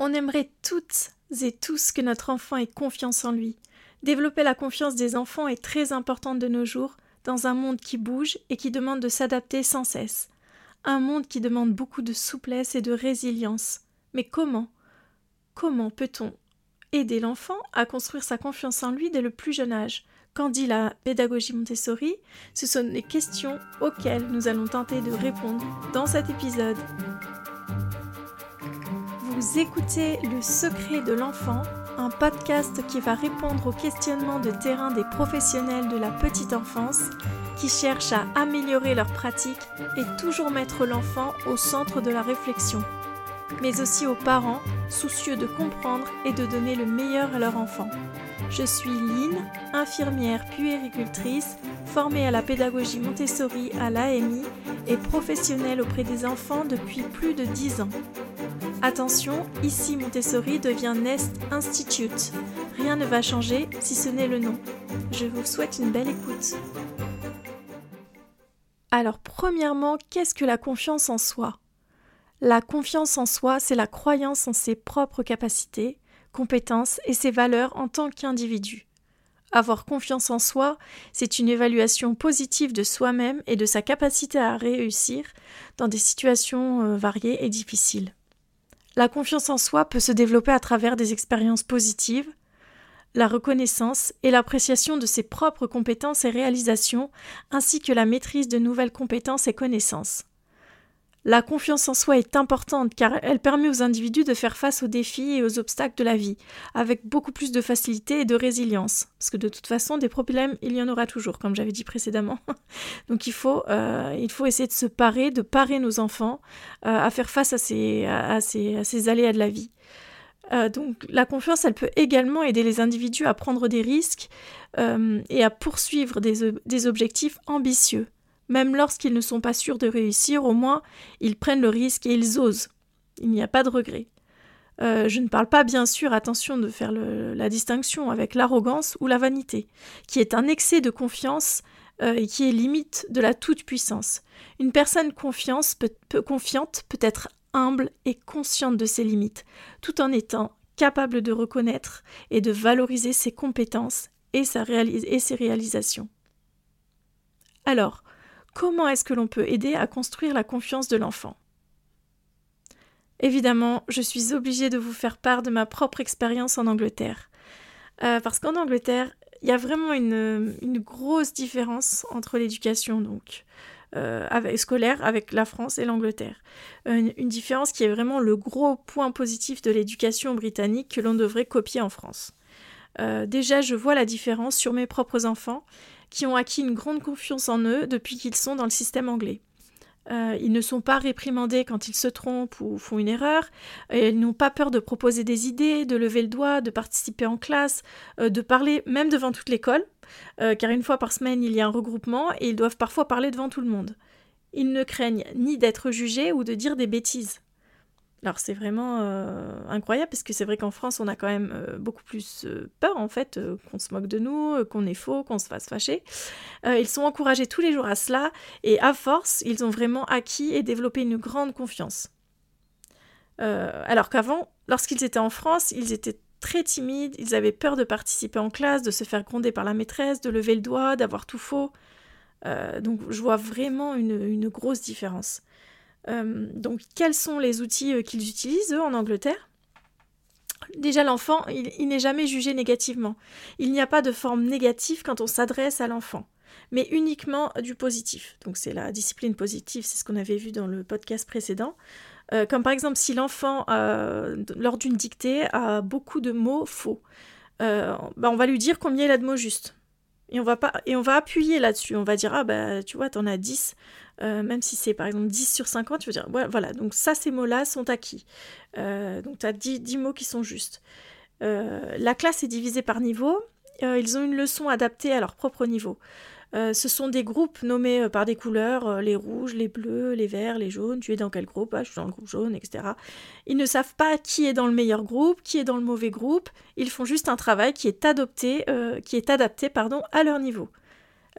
On aimerait toutes et tous que notre enfant ait confiance en lui. Développer la confiance des enfants est très important de nos jours, dans un monde qui bouge et qui demande de s'adapter sans cesse. Un monde qui demande beaucoup de souplesse et de résilience. Mais comment Comment peut-on aider l'enfant à construire sa confiance en lui dès le plus jeune âge? Qu'en dit la pédagogie Montessori Ce sont les questions auxquelles nous allons tenter de répondre dans cet épisode. Vous écoutez Le secret de l'enfant, un podcast qui va répondre aux questionnements de terrain des professionnels de la petite enfance qui cherchent à améliorer leurs pratiques et toujours mettre l'enfant au centre de la réflexion, mais aussi aux parents soucieux de comprendre et de donner le meilleur à leur enfant. Je suis Lynn, infirmière puéricultrice, formée à la pédagogie Montessori à l'AMI et professionnelle auprès des enfants depuis plus de 10 ans. Attention, ici Montessori devient Nest Institute. Rien ne va changer si ce n'est le nom. Je vous souhaite une belle écoute. Alors premièrement, qu'est-ce que la confiance en soi? La confiance en soi, c'est la croyance en ses propres capacités, compétences et ses valeurs en tant qu'individu. Avoir confiance en soi, c'est une évaluation positive de soi-même et de sa capacité à réussir dans des situations euh, variées et difficiles. La confiance en soi peut se développer à travers des expériences positives, la reconnaissance et l'appréciation de ses propres compétences et réalisations, ainsi que la maîtrise de nouvelles compétences et connaissances. La confiance en soi est importante car elle permet aux individus de faire face aux défis et aux obstacles de la vie, avec beaucoup plus de facilité et de résilience. Parce que de toute façon, des problèmes, il y en aura toujours, comme j'avais dit précédemment. Donc il faut, euh, il faut essayer de se parer, de parer nos enfants euh, à faire face à ces, à, ces, aléas de la vie. Euh, donc la confiance, elle peut également aider les individus à prendre des risques et à poursuivre des objectifs ambitieux. Même lorsqu'ils ne sont pas sûrs de réussir, au moins ils prennent le risque et ils osent. Il n'y a pas de regret. Euh, je ne parle pas bien sûr, attention de faire la distinction avec l'arrogance ou la vanité, qui est un excès de confiance euh, et qui est limite de la toute-puissance. Une personne confiance confiante peut être humble et consciente de ses limites, tout en étant capable de reconnaître et de valoriser ses compétences et ses réalisations. Alors, comment est-ce que l'on peut aider à construire la confiance de l'enfant? Évidemment, je suis obligée de vous faire part de ma propre expérience en Angleterre. Euh, parce qu'en Angleterre, il y a vraiment une, grosse différence entre l'éducation donc euh, scolaire avec la France et l'Angleterre. Une, une, différence qui est vraiment le gros point positif de l'éducation britannique que l'on devrait copier en France. Euh, déjà, je vois la différence sur mes propres enfants qui ont acquis une grande confiance en eux depuis qu'ils sont dans le système anglais. Euh, ils ne sont pas réprimandés quand ils se trompent ou font une erreur. ils n'ont pas peur de proposer des idées, de lever le doigt, de participer en classe, euh, de parler même devant toute l'école, euh, car une fois par semaine il y a un regroupement et ils doivent parfois parler devant tout le monde. Ils ne craignent ni d'être jugés ou de dire des bêtises. Alors c'est vraiment euh, incroyable parce que c'est vrai qu'en France on a quand même euh, beaucoup plus euh, peur en fait qu'on se moque de nous, qu'on est faux, qu'on se fasse fâcher. ils sont encouragés tous les jours à cela et à force ils ont vraiment acquis et développé une grande confiance. alors qu'avant, lorsqu'ils étaient en France, ils étaient très timides, ils avaient peur de participer en classe, de se faire gronder par la maîtresse, de lever le doigt, d'avoir tout faux. donc je vois vraiment une grosse différence. Euh, donc, quels sont les outils euh, qu'ils utilisent, eux, en Angleterre? Déjà, l'enfant, il, n'est jamais jugé négativement. Il n'y a pas de forme négative quand on s'adresse à l'enfant, mais uniquement du positif. Donc, c'est la discipline positive, c'est ce qu'on avait vu dans le podcast précédent. Euh, comme par exemple, si l'enfant, lors d'une dictée, a beaucoup de mots faux, bah, on va lui dire combien il a de mots justes. Et on va, appuyer là-dessus. On va dire, ah bah tu vois, t'en as 10. Euh, même si c'est par exemple 10 sur 50, tu veux dire, voilà, donc ça, ces mots-là sont acquis. Euh, donc tu as 10, mots qui sont justes. Euh, la classe est divisée par niveau. ils ont une leçon adaptée à leur propre niveau. Ce sont des groupes nommés par des couleurs, les rouges, les bleus, les verts, les jaunes. Tu es dans quel groupe? Ah, Je suis dans le groupe jaune, etc. Ils ne savent pas qui est dans le meilleur groupe, qui est dans le mauvais groupe. Ils font juste un travail qui est adopté, qui est adapté, pardon, à leur niveau.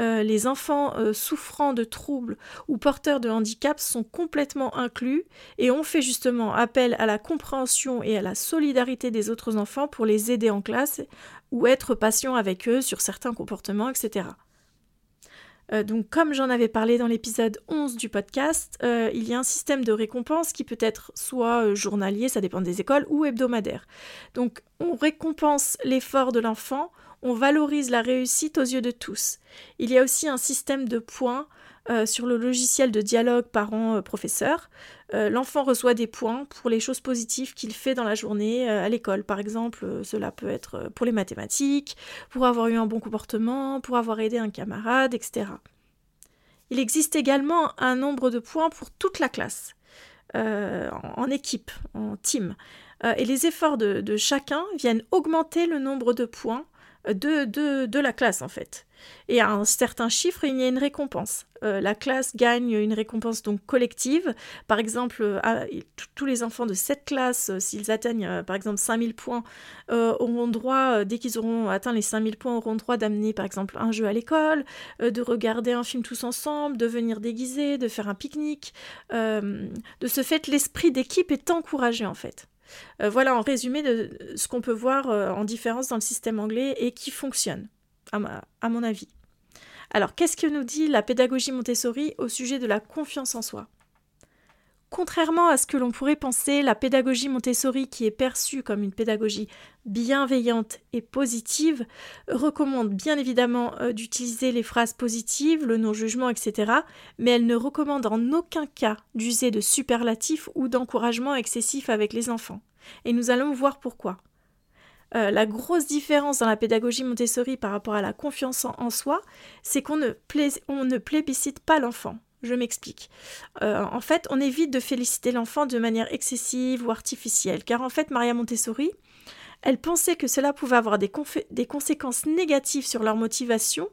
euh, les enfants euh, souffrant de troubles ou porteurs de handicap sont complètement inclus et on fait justement appel à la compréhension et à la solidarité des autres enfants pour les aider en classe ou être patient avec eux sur certains comportements, etc. Euh, donc comme j'en avais parlé dans l'épisode 11 du podcast, il y a un système de récompense qui peut être soit journalier, ça dépend des écoles, ou hebdomadaire. Donc on récompense l'effort de l'enfant on valorise la réussite aux yeux de tous. Il y a aussi un système de points euh, sur le logiciel de dialogue parent-professeur. Euh, l'enfant reçoit des points pour les choses positives qu'il fait dans la journée euh, à l'école. Par exemple, cela peut être pour les mathématiques, pour avoir eu un bon comportement, pour avoir aidé un camarade, etc. Il existe également un nombre de points pour toute la classe, en, équipe, en team. et les efforts de chacun viennent augmenter le nombre de points de, de, de, la classe en fait. Et à un certain chiffre, il y a une récompense. Euh, la classe gagne une récompense donc collective. Par exemple, euh, tous les enfants de cette classe, euh, s'ils atteignent par exemple 5000 points, auront droit, dès qu'ils auront atteint les 5000 points, auront droit d'amener par exemple un jeu à l'école, de regarder un film tous ensemble, de venir déguiser, de faire un pique-nique. de ce fait, l'esprit d'équipe est encouragé en fait. Euh, voilà en résumé de ce qu'on peut voir euh, en différence dans le système anglais et qui fonctionne, à, mon avis. Alors, qu'est-ce que nous dit la pédagogie Montessori au sujet de la confiance en soi? Contrairement à ce que l'on pourrait penser, la pédagogie Montessori, qui est perçue comme une pédagogie bienveillante et positive, recommande bien évidemment euh, d'utiliser les phrases positives, le non-jugement, etc., mais elle ne recommande en aucun cas d'user de superlatifs ou d'encouragement excessif avec les enfants. Et nous allons voir pourquoi. Euh, la grosse différence dans la pédagogie Montessori par rapport à la confiance en, soi, c'est qu'on ne, ne plébiscite pas l'enfant. Je m'explique. Euh, en fait, on évite de féliciter l'enfant de manière excessive ou artificielle, car en fait, Maria Montessori, elle pensait que cela pouvait avoir des, conséquences négatives sur leur motivation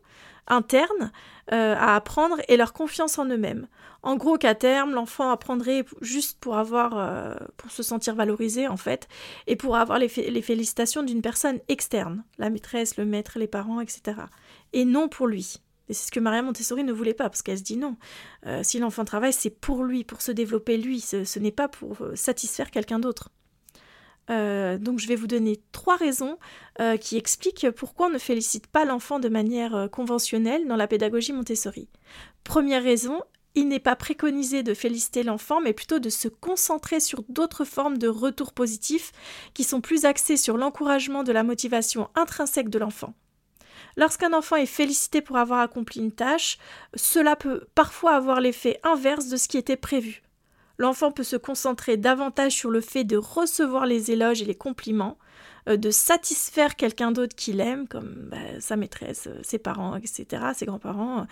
interne euh, à apprendre et leur confiance en eux-mêmes. En gros, qu'à terme, l'enfant apprendrait juste pour avoir, euh, pour se sentir valorisé en fait, et pour avoir les félicitations d'une personne externe, la maîtresse, le maître, les parents, etc. Et non pour lui. Et c'est ce que Maria Montessori ne voulait pas, parce qu'elle se dit non. Euh, si l'enfant travaille, c'est pour lui, pour se développer lui, ce, n'est pas pour euh, satisfaire quelqu'un d'autre. Euh, donc je vais vous donner trois raisons qui expliquent pourquoi on ne félicite pas l'enfant de manière conventionnelle dans la pédagogie Montessori. Première raison, il n'est pas préconisé de féliciter l'enfant, mais plutôt de se concentrer sur d'autres formes de retour positif qui sont plus axées sur l'encouragement de la motivation intrinsèque de l'enfant. Lorsqu'un enfant est félicité pour avoir accompli une tâche, cela peut parfois avoir l'effet inverse de ce qui était prévu. L'enfant peut se concentrer davantage sur le fait de recevoir les éloges et les compliments, euh, de satisfaire quelqu'un d'autre qu'il aime, comme bah, sa maîtresse, euh, ses parents, etc., ses grands-parents, euh,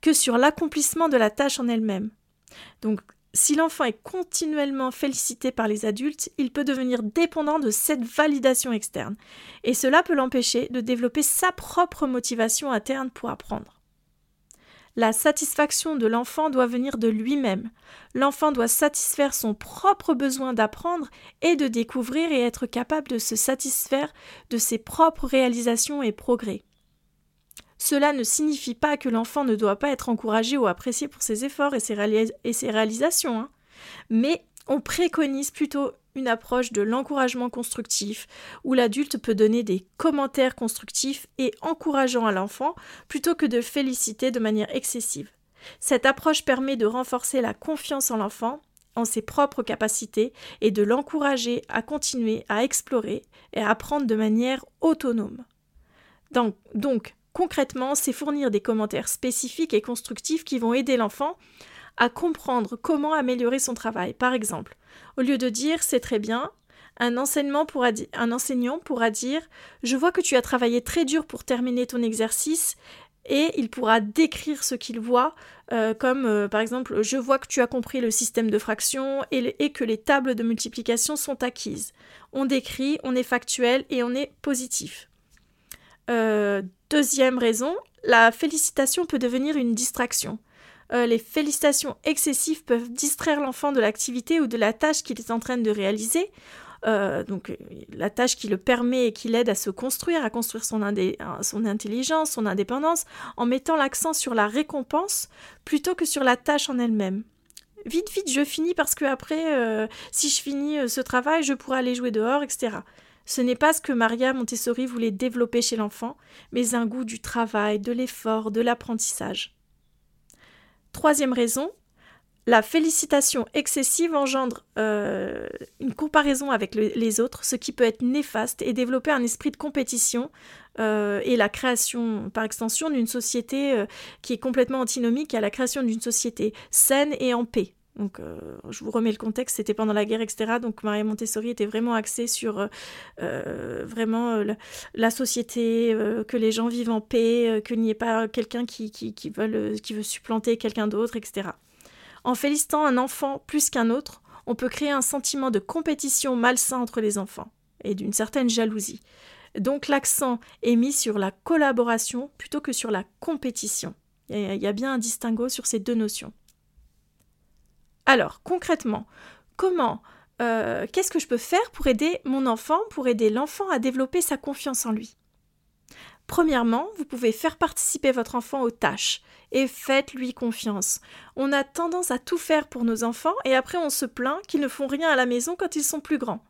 que sur l'accomplissement de la tâche en elle-même. Donc si l'enfant est continuellement félicité par les adultes, il peut devenir dépendant de cette validation externe, et cela peut l'empêcher de développer sa propre motivation interne pour apprendre. La satisfaction de l'enfant doit venir de lui-même. L'enfant doit satisfaire son propre besoin d'apprendre et de découvrir et être capable de se satisfaire de ses propres réalisations et progrès. Cela ne signifie pas que l'enfant ne doit pas être encouragé ou apprécié pour ses efforts et ses, réalisations, hein. mais on préconise plutôt une approche de l'encouragement constructif, où l'adulte peut donner des commentaires constructifs et encourageants à l'enfant, plutôt que de féliciter de manière excessive. Cette approche permet de renforcer la confiance en l'enfant, en ses propres capacités, et de l'encourager à continuer à explorer et à apprendre de manière autonome. Donc, donc Concrètement, c'est fournir des commentaires spécifiques et constructifs qui vont aider l'enfant à comprendre comment améliorer son travail. Par exemple, au lieu de dire c'est très bien, un, enseignant pourra dire Je vois que tu as travaillé très dur pour terminer ton exercice et il pourra décrire ce qu'il voit, euh, comme euh, par exemple Je vois que tu as compris le système de fraction et, et, que les tables de multiplication sont acquises. On décrit, on est factuel et on est positif. Euh, deuxième raison, la félicitation peut devenir une distraction. Euh, les félicitations excessives peuvent distraire l'enfant de l'activité ou de la tâche qu'il est en train de réaliser. euh, donc la tâche qui le permet et qui l'aide à se construire, à construire son, son intelligence, son indépendance, en mettant l'accent sur la récompense plutôt que sur la tâche en elle-même. Vite, vite, je finis parce que après, si je finis ce travail, je pourrai aller jouer dehors, etc. Ce n'est pas ce que Maria Montessori voulait développer chez l'enfant, mais un goût du travail, de l'effort, de l'apprentissage. Troisième raison, la félicitation excessive engendre euh, une comparaison avec les autres, ce qui peut être néfaste et développer un esprit de compétition euh, et la création, par extension, d'une société euh, qui est complètement antinomique à la création d'une société saine et en paix. Donc, je vous remets le contexte, c'était pendant la guerre, etc. Donc, Maria Montessori était vraiment axée sur vraiment la, société, que les gens vivent en paix, qu'il n'y ait pas quelqu'un qui, qui, qui, qui veut supplanter quelqu'un d'autre, etc. En félicitant un enfant plus qu'un autre, on peut créer un sentiment de compétition malsain entre les enfants et d'une certaine jalousie. Donc l'accent est mis sur la collaboration plutôt que sur la compétition. Il y a bien un distinguo sur ces deux notions. Alors, concrètement, comment, euh, qu'est-ce que je peux faire pour aider mon enfant, pour aider l'enfant à développer sa confiance en lui? Premièrement, vous pouvez faire participer votre enfant aux tâches et faites-lui confiance. On a tendance à tout faire pour nos enfants et après on se plaint qu'ils ne font rien à la maison quand ils sont plus grands.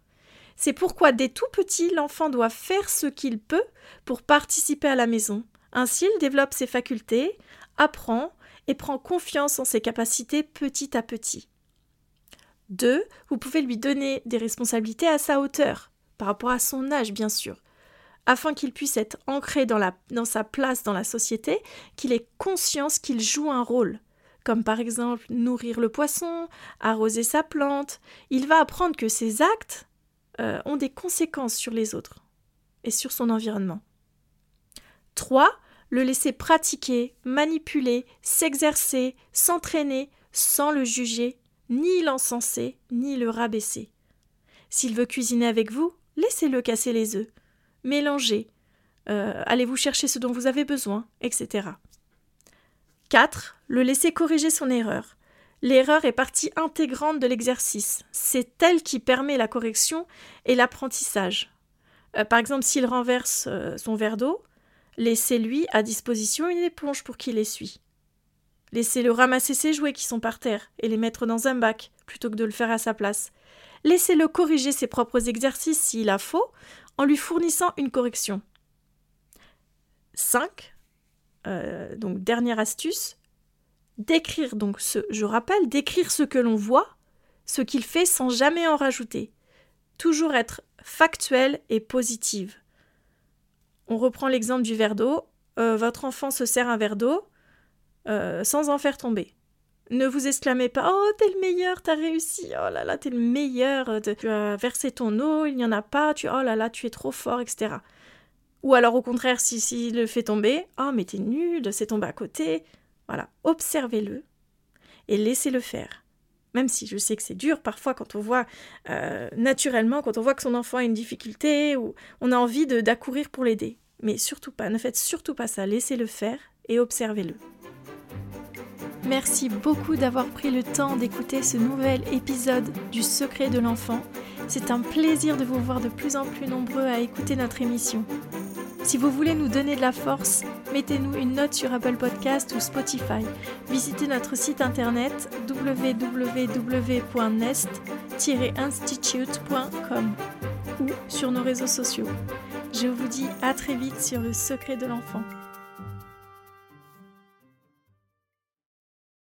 C'est pourquoi dès tout petit, l'enfant doit faire ce qu'il peut pour participer à la maison. Ainsi, il développe ses facultés, apprend et prend confiance en ses capacités petit à petit. 2. Vous pouvez lui donner des responsabilités à sa hauteur, par rapport à son âge bien sûr afin qu'il puisse être ancré dans sa place dans la société, qu'il ait conscience qu'il joue un rôle, comme par exemple nourrir le poisson, arroser sa plante. Il va apprendre que ses actes euh, ont des conséquences sur les autres et sur son environnement. 3. Le laisser pratiquer, manipuler, s'exercer, s'entraîner sans le juger, ni l'encenser, ni le rabaisser. S'il veut cuisiner avec vous, laissez-le casser les œufs mélangez, euh, allez-vous chercher ce dont vous avez besoin, etc. 4. Le laisser corriger son erreur. L'erreur est partie intégrante de l'exercice. C'est elle qui permet la correction et l'apprentissage. Euh, par exemple, s'il renverse euh, son verre d'eau, laissez-lui à disposition une éponge pour qu'il essuie. Laissez-le ramasser ses jouets qui sont par terre et les mettre dans un bac plutôt que de le faire à sa place. Laissez-le corriger ses propres exercices s'il a faux en lui fournissant une correction. 5. Euh, donc dernière astuce, décrire donc ce, je rappelle, décrire ce que l'on voit, ce qu'il fait sans jamais en rajouter. Toujours être factuel et positive. On reprend l'exemple du verre d'eau. Euh, votre enfant se sert un verre d'eau euh, sans en faire tomber. Ne vous exclamez pas Oh, t'es le meilleur, t'as réussi, oh là là, t'es le meilleur, euh, tu as versé ton eau, il n'y en a pas, tu oh là là, tu es trop fort, etc. Ou alors au contraire, si s'il le fait tomber, oh mais t'es nul, c'est tombé à côté. Voilà, observez-le et laissez-le faire. Même si je sais que c'est dur parfois quand on voit euh, naturellement, quand on voit que son enfant a une difficulté ou on a envie d'accourir pour l'aider. Mais surtout pas, ne faites surtout pas ça, laissez-le faire et observez-le. Merci beaucoup d'avoir pris le temps d'écouter ce nouvel épisode du Secret de l'enfant. C'est un plaisir de vous voir de plus en plus nombreux à écouter notre émission. Si vous voulez nous donner de la force, mettez-nous une note sur Apple Podcast ou Spotify. Visitez notre site internet www.nest-institute.com ou sur nos réseaux sociaux. Je vous dis à très vite sur le secret de l'enfant.